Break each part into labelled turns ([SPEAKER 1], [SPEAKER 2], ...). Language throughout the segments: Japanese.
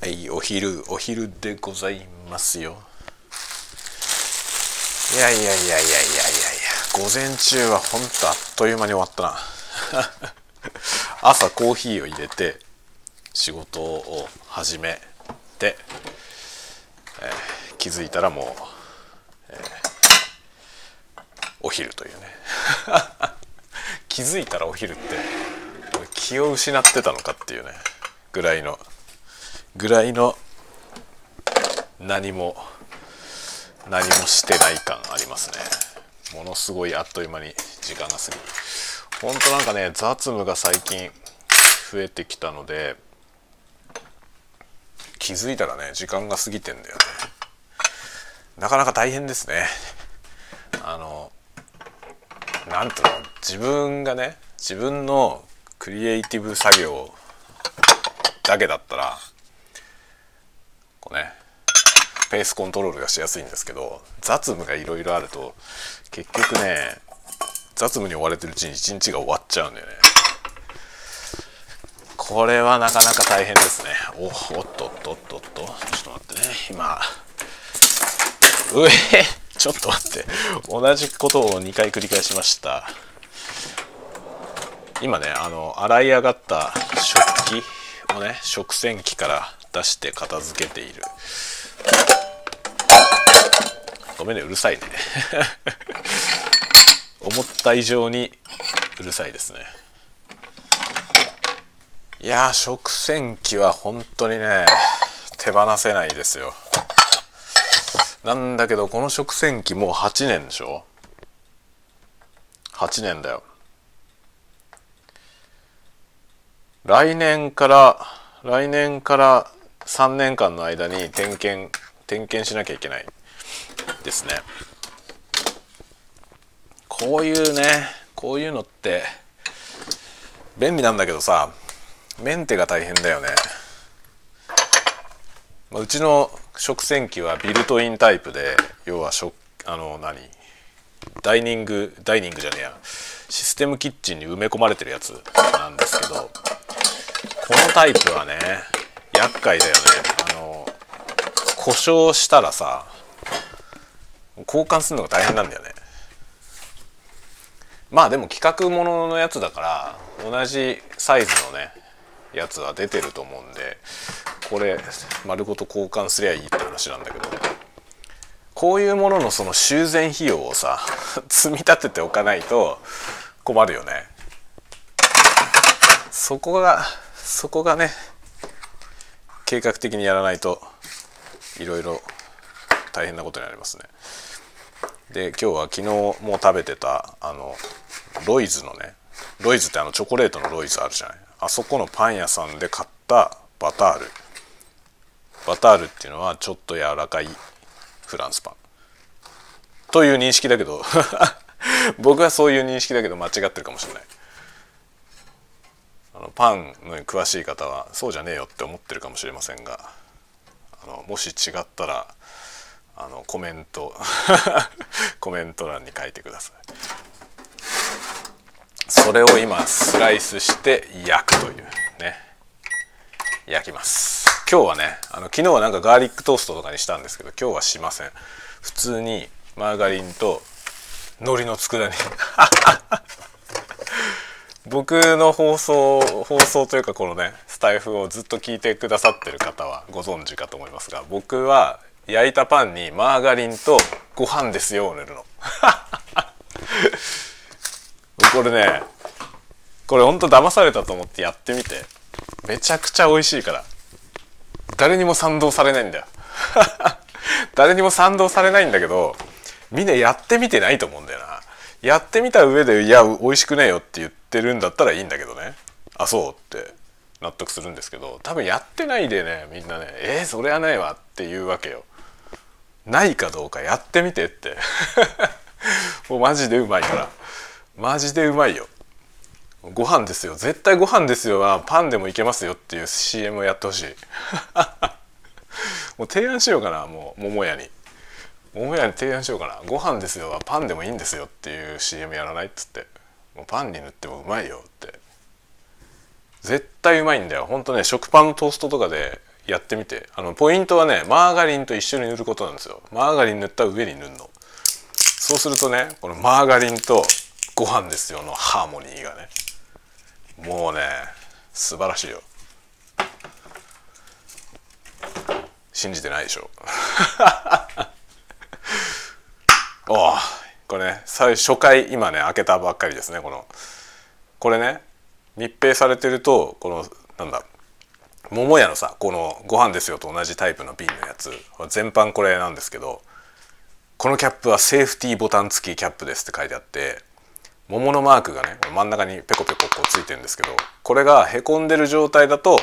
[SPEAKER 1] はいお昼お昼でございますよ。いやいやいやいやいやいやいや。午前中はほんとあっという間に終わったな。朝コーヒーを入れて仕事を始めて、えー、気づいたらもう、えー、お昼というね。気づいたらお昼って気を失ってたのかっていうねぐらいのぐらいの何も何もしてない感ありますね。ものすごいあっという間に時間が過ぎ。るほんとなんかね雑務が最近増えてきたので気づいたらね時間が過ぎてんだよね。なかなか大変ですね。あのなんていうの自分がね自分のクリエイティブ作業だけだったらこうねペースコントロールがしやすいんですけど雑務がいろいろあると結局ね雑務に追われてるうちに一日が終わっちゃうんだよね。これはなかなか大変ですね。おおっとっとっとっと。ちょっと待ってね。今うえちょっと待って。同じことを2回繰り返しました。今ねあの洗い上がった食器をね食洗機から出して片付けている。ごめんねうるさいね。思った以上にうるさいですね。いや食洗機は本当にね手放せないですよ。なんだけどこの食洗機もう8年でしょ？8年だよ。来年から来年から3年間の間に点検点検しなきゃいけない。ですね。こういうねこういうのって便利なんだけどさメンテが大変だよね、うちの食洗機はビルトインタイプで要は食あの何ダイニングダイニングじゃねえや。システムキッチンに埋め込まれてるやつなんですけどこのタイプはね厄介だよね。あの故障したらさ交換するのが大変なんだよね。まあでも規格もののやつだから同じサイズのねやつは出てると思うんでこれ丸ごと交換すりゃいいって話なんだけど。こういうもののその修繕費用をさ 積み立てておかないと困るよね。そこがそこがね計画的にやらないといろいろ大変なことになりますね。で今日は昨日も食べてたあのロイズのねロイズってあのチョコレートのロイズあるじゃない。あそこのパン屋さんで買ったバタール。バタールっていうのはちょっと柔らかいフランスパン。という認識だけど 僕はそういう認識だけど間違ってるかもしれない。あのパンのに詳しい方はそうじゃねえよって思ってるかもしれませんがあのもし違ったらあのコメント コメント欄に書いてください。それを今スライスして焼くというね。焼きます。今日はねあの昨日はなんかガーリックトーストとかにしたんですけど今日はしません。普通にマーガリンと海苔の佃煮。僕の放送放送というかこのねスタイフをずっと聞いてくださってる方はご存知かと思いますが僕は焼いたパンにマーガリンとご飯ですよを塗るの。これねこれほんと騙されたと思ってやってみてめちゃくちゃ美味しいから誰にも賛同されないんだよ。誰にも賛同されないんだけどみんなやってみてないと思うんだよな。やってみた上でいや美味しくねえよって言ってるんだったらいいんだけどね。あそうって納得するんですけど。多分やってないでねみんなね。えー、それはないわって言うわけよ。ないかどうかやってみてって。もうマジでうまいから。マジでうまいよ。ご飯ですよ。絶対ご飯ですよ。はパンでもいけますよっていう CM をやってほしい。もう提案しようかなもう桃屋に。桃屋に提案しようかなご飯ですよはパンでもいいんですよっていう CM やらないっつってもうパンに塗ってもうまいよって。絶対うまいんだよ。ほんとね食パンのトーストとかでやってみて。あのポイントはねマーガリンと一緒に塗ることなんですよ。マーガリン塗った上に塗るの。そうするとねこのマーガリンとご飯ですよのハーモニーがね。もうね素晴らしいよ。信じてないでしょ。おこれね最初回今ね開けたばっかりですねこのこれね密閉されてるとこのなんだ桃屋のさこのご飯ですよと同じタイプの瓶のやつ全般これなんですけどこのキャップはセーフティーボタン付きキャップですって書いてあって桃のマークがね真ん中にペコペコこうついてるんですけどこれがへこんでる状態だと、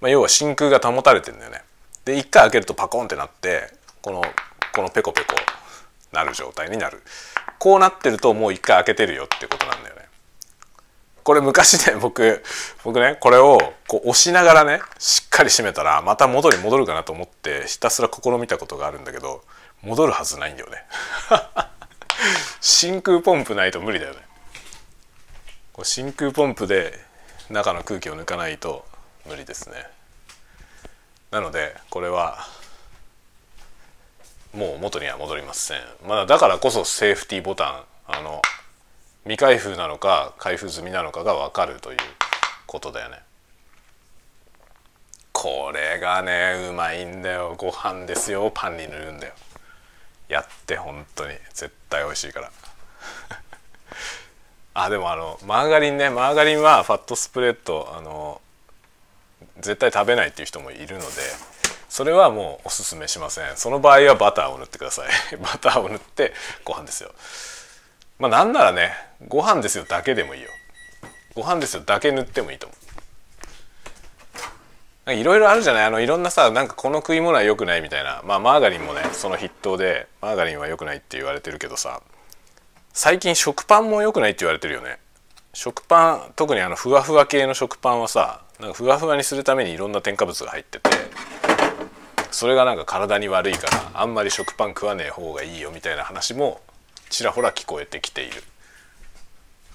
[SPEAKER 1] まあ、要は真空が保たれてるんだよね。で一回開けるとパコンってなってこのこのペコペコなる状態になる。こうなってるともう一回開けてるよってことなんだよね。これ昔ね僕僕ねこれをこう押しながらねしっかり閉めたらまた元に戻るかなと思ってひたすら試みたことがあるんだけど戻るはずないんだよね。真空ポンプないと無理だよね。こう真空ポンプで中の空気を抜かないと無理ですね。なのでこれはもう元には戻りません。まあだからこそセーフティーボタンあの未開封なのか開封済みなのかが分かるということだよね。これがねうまいんだよ。ご飯ですよ。パンに塗るんだよ。やって本当に。絶対美味しいから。あでもあのマーガリンね。マーガリンはファットスプレッドあの絶対食べないっていう人もいるのでそれはもうおすすめしません。その場合はバターを塗ってください。バターを塗ってご飯ですよ。まあなんならねご飯ですよだけでもいいよ。ご飯ですよだけ塗ってもいいと思う。いろいろあるじゃない？あのいろんなさなんかこの食い物は良くないみたいな。まあマーガリンもねその筆頭でマーガリンは良くないって言われてるけどさ。最近食パンも良くないって言われてるよね。食パン特にあのふわふわ系の食パンはさなんかふわふわにするためにいろんな添加物が入ってて。それがなんか体に悪いからあんまり食パン食わねえ方がいいよみたいな話もちらほら聞こえてきている。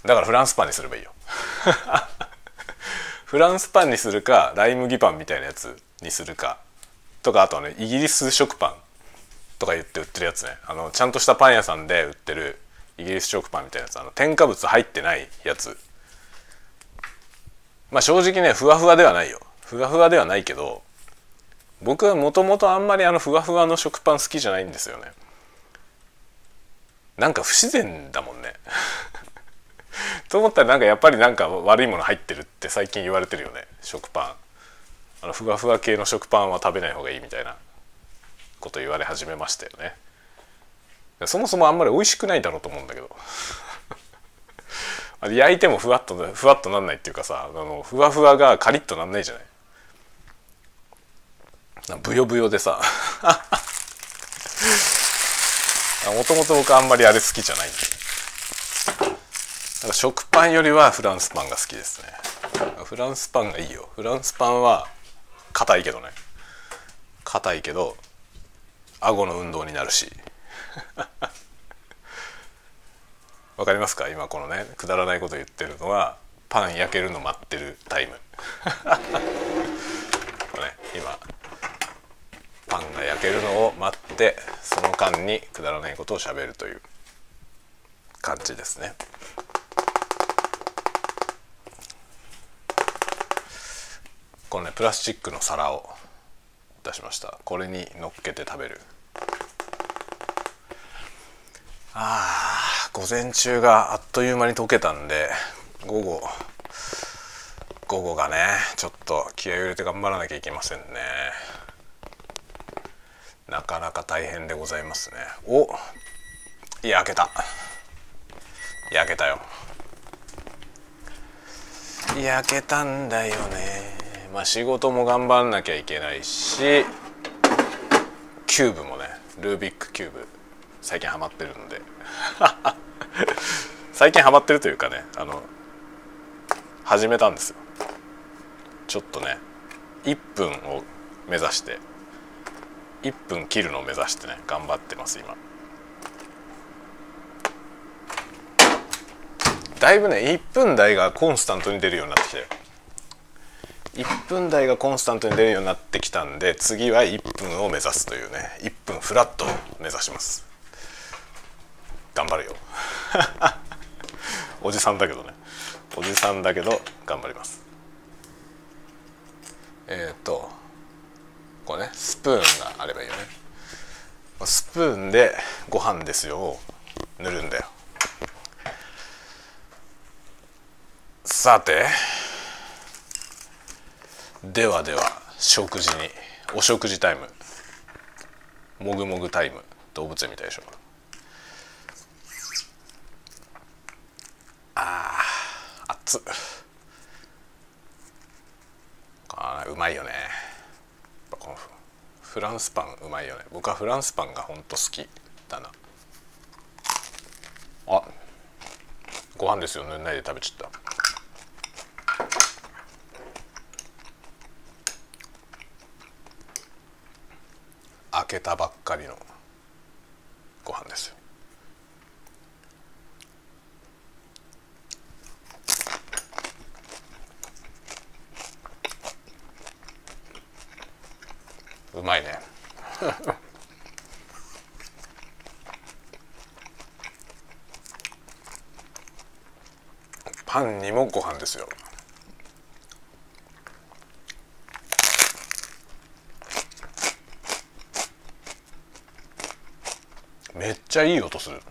[SPEAKER 1] だからフランスパンにすればいいよ。フランスパンにするかライ麦パンみたいなやつにするかとかあとはねイギリス食パンとか言って売ってるやつね。あのちゃんとしたパン屋さんで売ってるイギリス食パンみたいなやつ。あの添加物入ってないやつ。まあ正直ねふわふわではないよ。ふわふわではないけど僕はもともとあんまりあのふわふわの食パン好きじゃないんですよね。なんか不自然だもんね。と思ったらなんかやっぱりなんか悪いもの入ってるって最近言われてるよね。食パン。あのふわふわ系の食パンは食べない方がいいみたいなこと言われ始めましたよね。そもそもあんまり美味しくないだろうと思うんだけど。焼いてもふわっとふわっとなんないっていうかさあのふわふわがカリッとなんないじゃない。ブヨブヨでさ。もともと僕あんまりあれ好きじゃない。んでなんか食パンよりはフランスパンが好きですね。フランスパンがいいよ。フランスパンは硬いけどね。硬いけど顎の運動になるし。わかりますか？今このねくだらないこと言ってるのはパン焼けるの待ってるタイムね今パンが焼けるのを待ってその間にくだらないことをしゃべるという感じですね。このねプラスチックの皿を出しました。これに乗っけて食べる。あー午前中があっという間に溶けたんで午後午後がねちょっと気合い入れて頑張らなきゃいけませんね。なかなか大変でございますね。お焼けた。焼けたよ。焼けたんだよね。まあ仕事も頑張んなきゃいけないしキューブもねルービックキューブ最近ハマってるんで。最近ハマってるというかねあの始めたんですよ。ちょっとね1分を目指して。1分切るのを目指してね頑張ってます今。だいぶね1分台がコンスタントに出るようになってきたよ1分台がコンスタントに出るようになってきたんで次は1分を目指すというね1分フラットを目指します。頑張るよ。おじさんだけどね。おじさんだけど頑張ります。えっ、ー、とこうねスプーンがあればいいよね。スプーンでご飯ですよ。を塗るんだよ。さて。ではでは食事に。お食事タイム。もぐもぐタイム。動物園みたいでしょ。あー熱っ。あうまいよね。このフランスパンうまいよね。僕はフランスパンがほんと好きだな。あご飯ですよ。塗んないで食べちゃった。開けたばっかりのご飯ですよ。うまいね。パンにもご飯ですよ。めっちゃいい音する。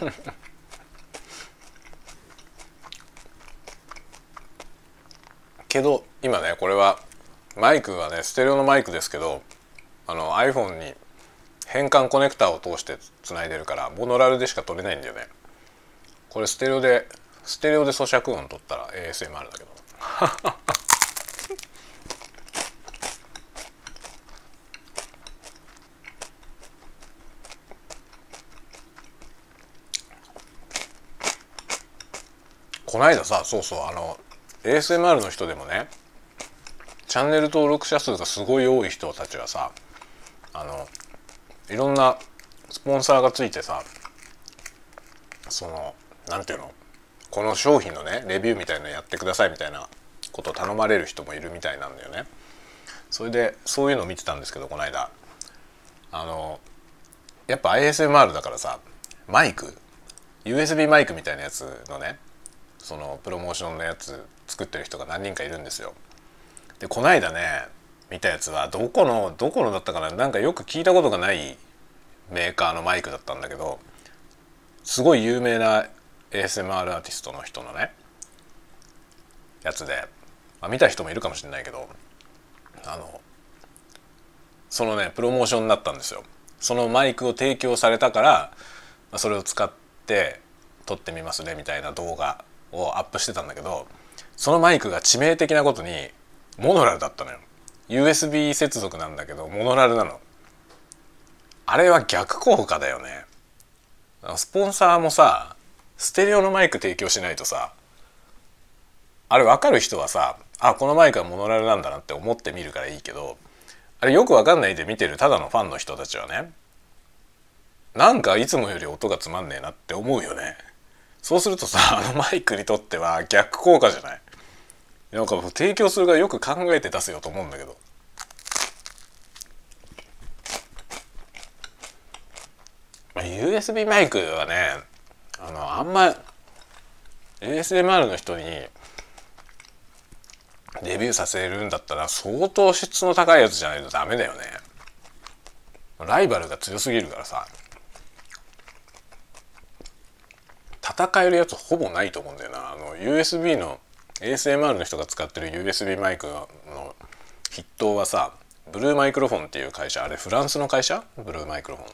[SPEAKER 1] けど今ねこれはマイクがねステレオのマイクですけどあの iPhone に変換コネクタを通してつないでるからモノラルでしか撮れないんだよね。これステレオでステレオで咀嚼音取ったら ASMR だけど。この間さそうそうあの ASMR の人でもねチャンネル登録者数がすごい多い人たちはさあのいろんなスポンサーがついてさそのなんていうの？この商品のねレビューみたいなのやってくださいみたいなことを頼まれる人もいるみたいなんだよね。それでそういうのを見てたんですけどこの間あのやっぱ ISMR だからさマイク USB マイクみたいなやつのねそのプロモーションのやつ作ってる人が何人かいるんですよ。でこの間ね見たやつはどこのどこのだったかな？なんかよく聞いたことがないメーカーのマイクだったんだけどすごい有名な ASMR アーティストの人のねやつで、まあ、見た人もいるかもしれないけどあのそのねプロモーションになったんですよ。そのマイクを提供されたから、まあ、それを使って撮ってみますねみたいな動画をアップしてたんだけどそのマイクが致命的なことにモノラルだったのよ。USB 接続なんだけどモノラルなの。あれは逆効果だよね。スポンサーもさステレオのマイク提供しないとさあれ分かる人はさあこのマイクはモノラルなんだなって思ってみるからいいけどあれよく分かんないで見てるただのファンの人たちはねなんかいつもより音がつまんねえなって思うよねそうするとさあのマイクにとっては逆効果じゃない？なんか提供する側よく考えて出せよと思うんだけど。まあ、USB マイクはねあのあんま ASMR の人にデビューさせるんだったら相当質の高いやつじゃないとダメだよね。ライバルが強すぎるからさ。戦えるやつほぼないと思うんだよな。あの USB の ASMR の人が使ってる USB マイクの筆頭はさブルーマイクロフォンっていう会社あれフランスの会社？ブルーマイクロフォン。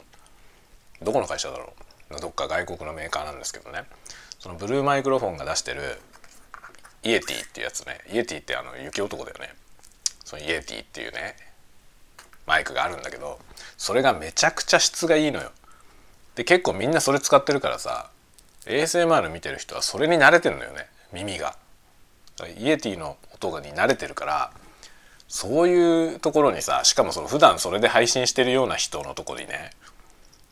[SPEAKER 1] どこの会社だろう？どっか外国のメーカーなんですけどね。そのブルーマイクロフォンが出してるイエティっていうやつね。イエティってあの雪男だよね。そのイエティっていうねマイクがあるんだけどそれがめちゃくちゃ質がいいのよ。で結構みんなそれ使ってるからさ ASMR 見てる人はそれに慣れてんのよね。耳が。イエティの音に慣れてるからそういうところにさしかもその普段それで配信してるような人のとこにね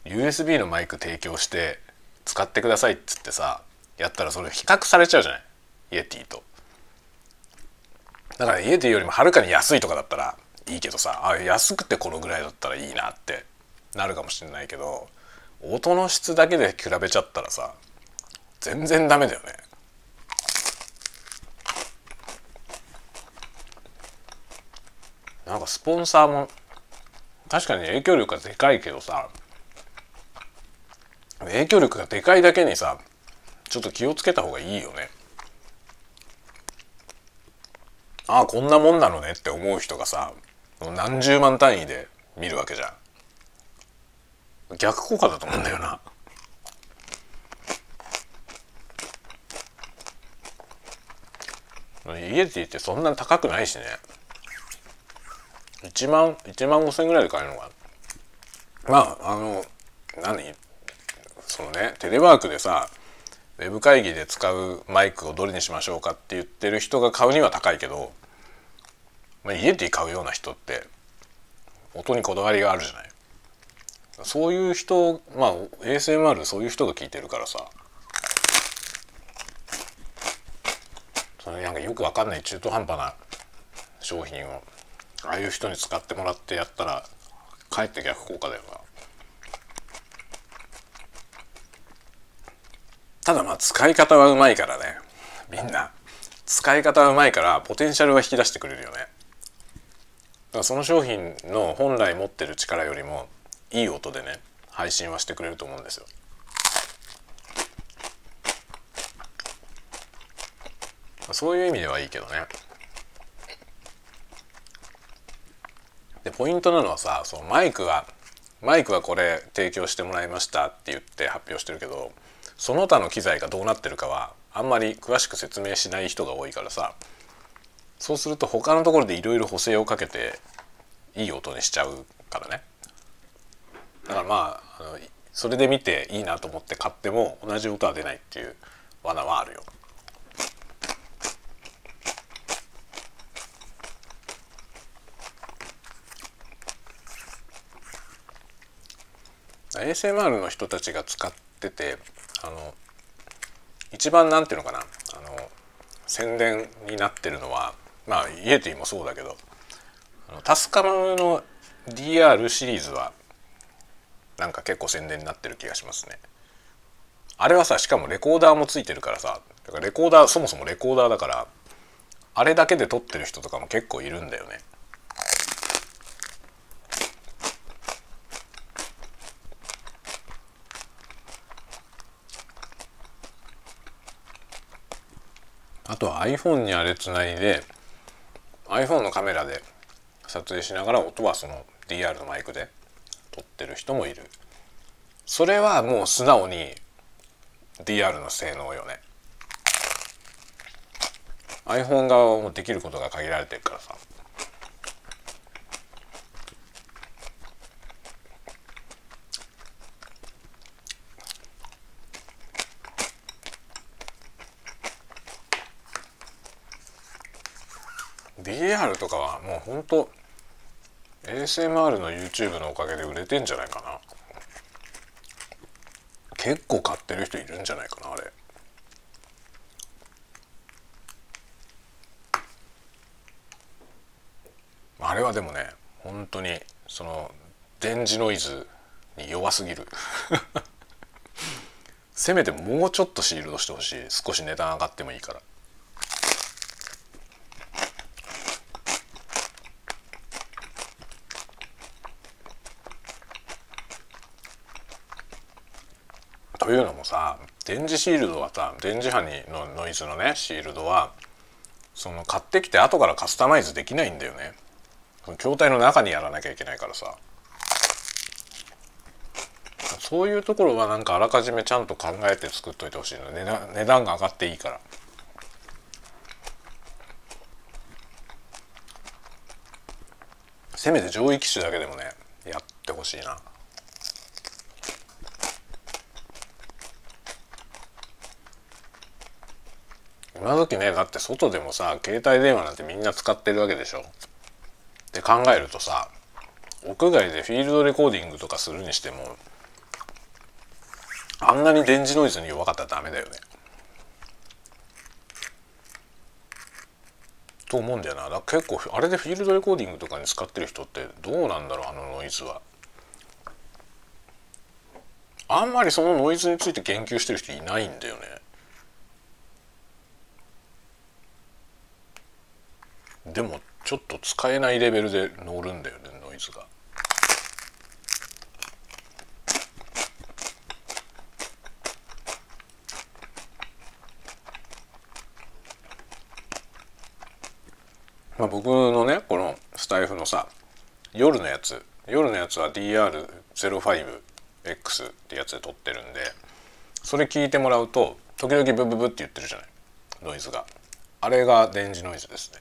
[SPEAKER 1] USB のマイク提供して使ってくださいっつってさやったらそれ比較されちゃうじゃない？イエティと。だからイエティよりもはるかに安いとかだったらいいけどさあ安くてこのぐらいだったらいいなってなるかもしれないけど音の質だけで比べちゃったらさ全然ダメだよね。なんかスポンサーも確かに影響力がでかいけどさ影響力がでかいだけにさちょっと気をつけた方がいいよね。ああこんなもんなのねって思う人がさ何十万単位で見るわけじゃん。逆効果だと思うんだよな。イエティってそんなに高くないしね。1万1万5千ぐらいで買えるのかまああの何？そのねテレワークでさウェブ会議で使うマイクをどれにしましょうかって言ってる人が買うには高いけど、まあ、イエティ買うような人って音にこだわりがあるじゃない。そういう人まあ ASMR そういう人が聞いてるからさ。それなんかよくわかんない中途半端な商品を。ああいう人に使ってもらってやったらかえって逆効果だよな。ただまあ使い方はうまいからね。みんな使い方はうまいからポテンシャルは引き出してくれるよね。だからその商品の本来持ってる力よりもいい音でね配信はしてくれると思うんですよ。そういう意味ではいいけどね。でポイントなのはさそのマイクはマイクはこれ提供してもらいましたって言って発表してるけどその他の機材がどうなってるかはあんまり詳しく説明しない人が多いからさそうすると他のところでいろいろ補正をかけていい音にしちゃうからねだからまああのそれで見ていいなと思って買っても同じ音は出ないっていう罠はあるよ。ASMR の人たちが使っててあの一番なんていうのかなあの宣伝になってるのはまあイエティもそうだけどタスカムの DR シリーズはなんか結構宣伝になってる気がしますね。あれはさしかもレコーダーもついてるからさだからレコーダーそもそもレコーダーだからあれだけで撮ってる人とかも結構いるんだよね。あとは iPhone にあれつないで iPhone のカメラで撮影しながら音はその DR のマイクで撮ってる人もいる。それはもう素直に DR の性能よね。iPhone 側もできることが限られてるからさ。とかはもうほんと ASMR の YouTube のおかげで売れてんじゃないかな。結構買ってる人いるんじゃないかなあれ。あれはでもね本当にその電磁ノイズに弱すぎる。せめてもうちょっとシールドしてほしい。少し値段上がってもいいから。というのもさ電磁シールドはさ電磁波にのノイズのねシールドはその買ってきて後からカスタマイズできないんだよね。筐体の中にやらなきゃいけないからさ。そういうところはなんかあらかじめちゃんと考えて作っといてほしいの。値段値段が上がっていいから。せめて上位機種だけでもねやってほしいな。今時ねだって外でもさ携帯電話なんてみんな使ってるわけでしょって考えるとさ屋外でフィールドレコーディングとかするにしてもあんなに電磁ノイズに弱かったらダメだよねと思うんだよなだ結構あれでフィールドレコーディングとかに使ってる人ってどうなんだろうあのノイズは。あんまりそのノイズについて言及してる人いないんだよね。でもちょっと使えないレベルで乗るんだよねノイズが。まあ、僕のねこのスタイフのさ夜のやつ夜のやつは DR05X ってやつで撮ってるんでそれ聞いてもらうと時々ブブブって言ってるじゃないノイズがあれが電磁ノイズですね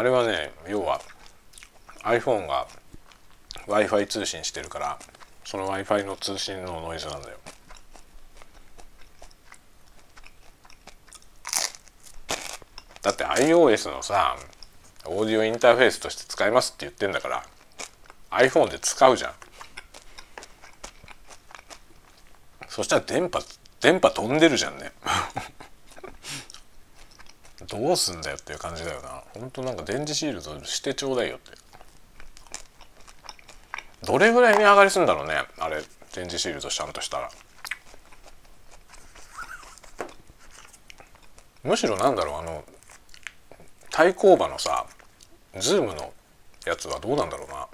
[SPEAKER 1] あれはね要は iPhone が w i f i 通信してるからその w i f i の通信のノイズなんだよ。だって iOS のさオーディオインターフェースとして使えますって言ってんだから iPhone で使うじゃん。そしたら電波電波飛んでるじゃんね。どうすんだよっていう感じだよな。ほんとなんか電磁シールドしてちょうだいよって。どれぐらい値上がりするんだろうねあれ電磁シールドちゃんとしたら。むしろなんだろうあの対抗馬のさ ZOOM のやつはどうなんだろうな。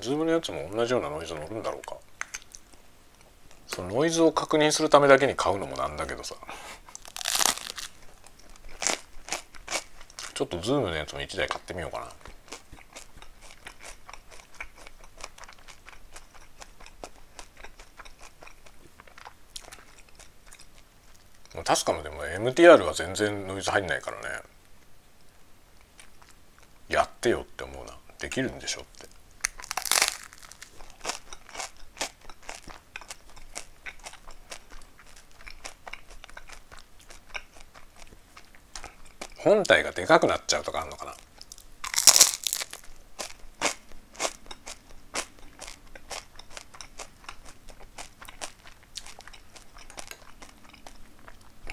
[SPEAKER 1] ZOOM のやつも同じようなノイズ乗るんだろうか。そのノイズを確認するためだけに買うのもなんだけどさ。ちょっと ZOOM のやつも1台買ってみようかな。確かもでも MTR は全然ノイズ入んないからね。やってよって思うな。できるんでしょ？本体がでかくなっちゃうとかあるのかな？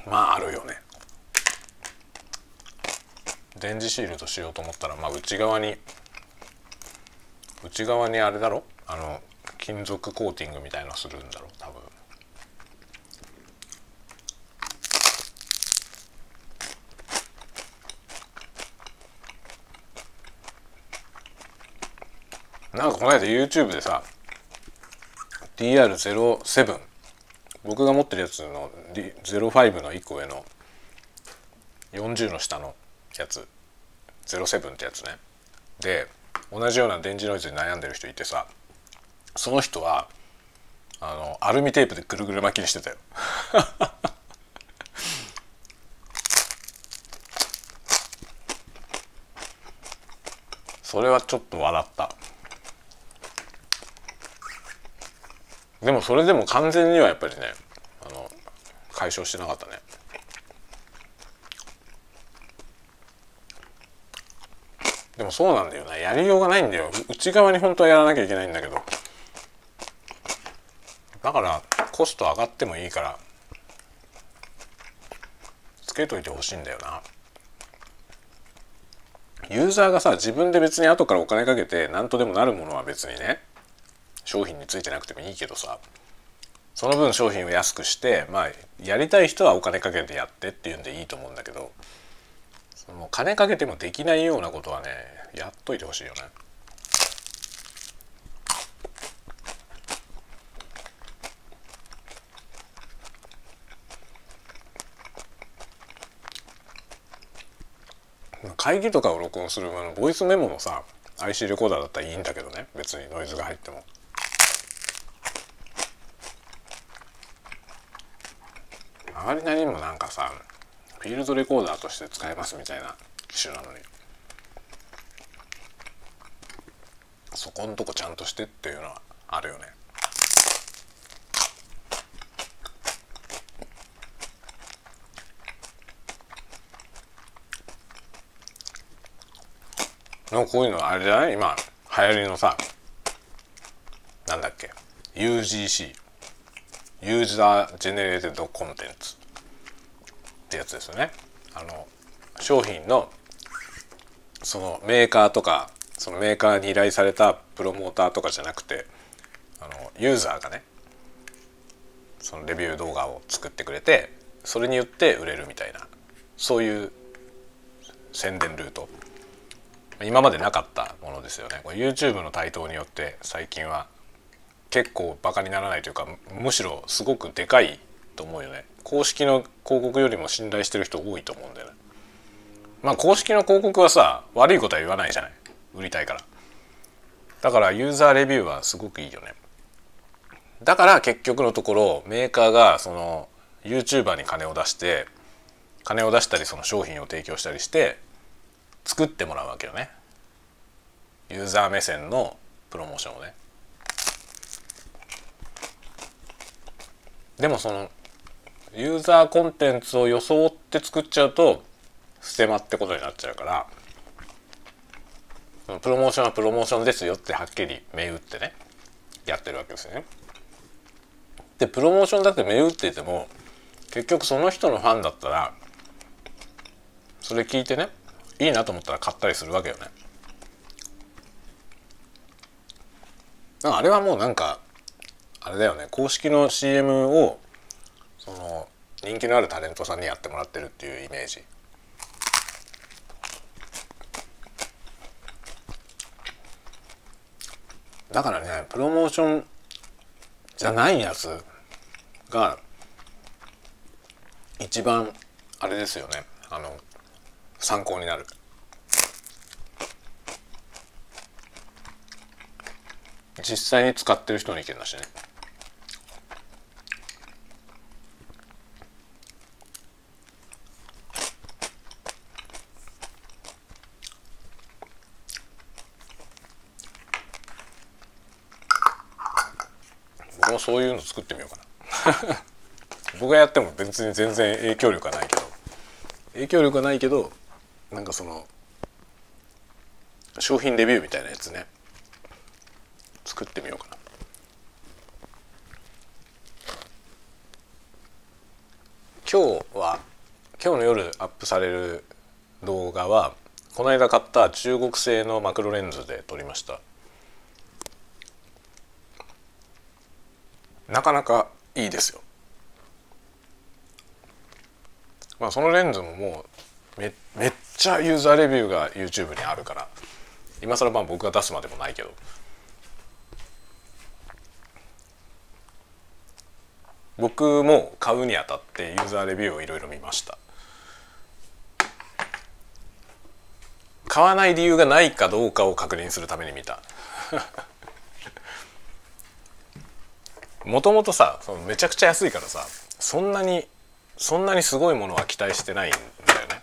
[SPEAKER 1] まああるよね。電磁シールドしようと思ったらまあ内側に内側にあれだろ？あの金属コーティングみたいのするんだろ？う多分。なんかこの間 YouTube でさ DR07 僕が持ってるやつの05の1個上の40の下のやつ07ってやつね。で同じような電磁ノイズに悩んでる人いてさその人はあのアルミテープでぐるぐる巻きにしてたよ。それはちょっと笑った。でもそれでも完全にはやっぱりねあの解消してなかったね。でもそうなんだよな。やりようがないんだよ。内側に本当はやらなきゃいけないんだけど。だからコスト上がってもいいからつけといてほしいんだよな。ユーザーがさ自分で別に後からお金かけて何とでもなるものは別にね商品についてなくてもいいけどさその分商品を安くしてまあやりたい人はお金かけてやってっていうんでいいと思うんだけどその金かけてもできないようなことはねやっといてほしいよね。会議とかを録音するあのボイスメモのさ IC レコーダーだったらいいんだけどね別にノイズが入っても。周りなりにもなんかさフィールドレコーダーとして使えますみたいな機種なのに。そこんとこちゃんとしてっていうのはあるよね。なんかこういうのあれじゃない？今流行りのさなんだっけ？ UGC user generated contents。ってやつですよね。あの商品のそのメーカーとかそのメーカーに依頼されたプロモーターとかじゃなくてあのユーザーがねそのレビュー動画を作ってくれてそれによって売れるみたいなそういう宣伝ルート。今までなかったものですよね。これ YouTube の台頭によって最近は結構バカにならないというかむしろすごくでかいと思うよね。公式の広告よりも信頼してる人多いと思うんだよね。まあ公式の広告はさ悪いことは言わないじゃない。売りたいから。だからユーザーレビューはすごくいいよね。だから結局のところメーカーがその YouTuber に金を出して金を出したりその商品を提供したりして作ってもらうわけよね。ユーザー目線のプロモーションをね。でもそのユーザーコンテンツを装って作っちゃうとステマってことになっちゃうからプロモーションはプロモーションですよってはっきり銘打ってねやってるわけですよね。でプロモーションだって銘打ってても結局その人のファンだったらそれ聞いてねいいなと思ったら買ったりするわけよね。あれはもうなんかあれだよね公式の CM をその人気のあるタレントさんにやってもらってるっていうイメージ。だからねプロモーションじゃないやつが一番あれですよね。あの参考になる。実際に使ってる人の意見だしね。そういうの作ってみようかな。僕がやっても別に全然影響力はないけど。影響力はないけどなんかその商品レビューみたいなやつね。作ってみようかな。今日は今日の夜アップされる動画はこの間買った中国製のマクロレンズで撮りました。なかなかいいですよ。まあそのレンズももうめめっちゃユーザーレビューが YouTube にあるから今更まあ僕が出すまでもないけど。僕も買うにあたってユーザーレビューをいろいろ見ました。買わない理由がないかどうかを確認するために見た。もともとさそのめちゃくちゃ安いからさそんなにそんなにすごいものは期待してないんだよね。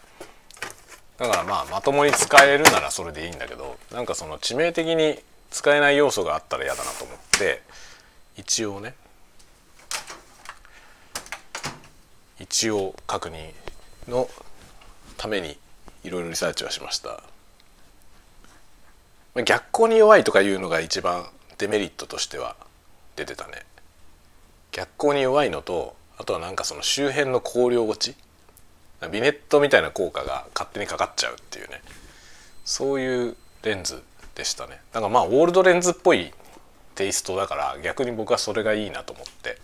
[SPEAKER 1] だからまあまともに使えるならそれでいいんだけどなんかその致命的に使えない要素があったら嫌だなと思って一応ね一応確認のためにいろいろリサーチはしました。逆光に弱いとかいうのが一番デメリットとしては出てたね。逆光に弱いのとあとはなんかその周辺の光量落ちビネットみたいな効果が勝手にかかっちゃうっていうね。そういうレンズでしたね。だからまあオールドレンズっぽいテイストだから逆に僕はそれがいいなと思って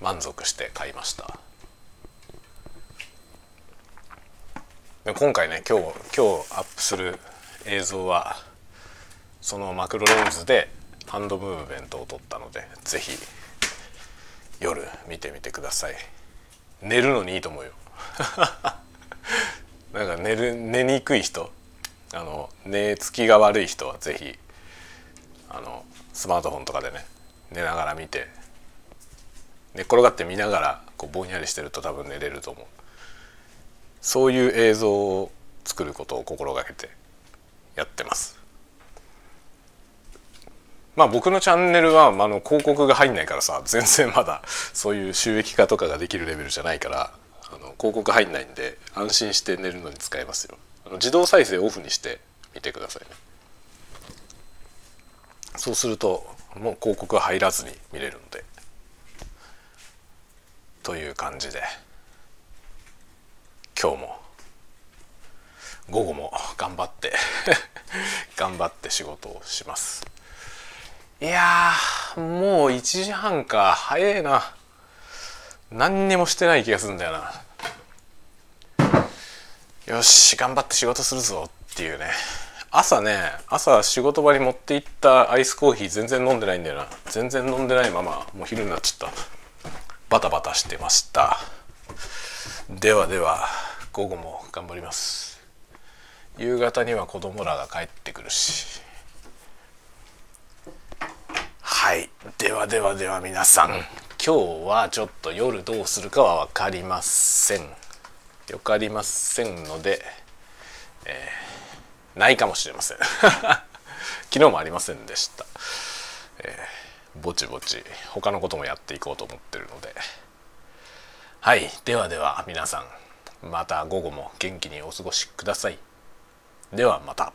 [SPEAKER 1] 満足して買いました。で今回ね今日今日アップする映像はそのマクロレンズでハンドムーブメントを撮ったので是非夜見てみてください。寝るのにいいと思うよ。なんか寝る寝にくい人あの寝つきが悪い人は是非あのスマートフォンとかでね寝ながら見て寝っ転がって見ながらこうぼんやりしてると多分寝れると思う。そういう映像を作ることを心がけてやってます。まあ僕のチャンネルは、まあ、あの広告が入んないからさ全然まだそういう収益化とかができるレベルじゃないからあの広告入んないんで安心して寝るのに使えますよ。あの自動再生オフにしてみてくださいね。そうするともう広告が入らずに見れるので。という感じで今日も午後も頑張って 頑張って仕事をします。いやもう1時半か。早いな。何にもしてない気がするんだよな。よし頑張って仕事するぞっていうね。朝ね朝仕事場に持って行ったアイスコーヒー全然飲んでないんだよな。全然飲んでないままもう昼になっちゃった。バタバタしてました。ではでは午後も頑張ります。夕方には子供らが帰ってくるし。はい。ではではでは皆さん今日はちょっと夜どうするかは分かりません。分かりませんので、えー、ないかもしれません。昨日もありませんでした、えー、ぼちぼち他のこともやっていこうと思ってるので。はい。ではでは皆さんまた午後も元気にお過ごしください。ではまた。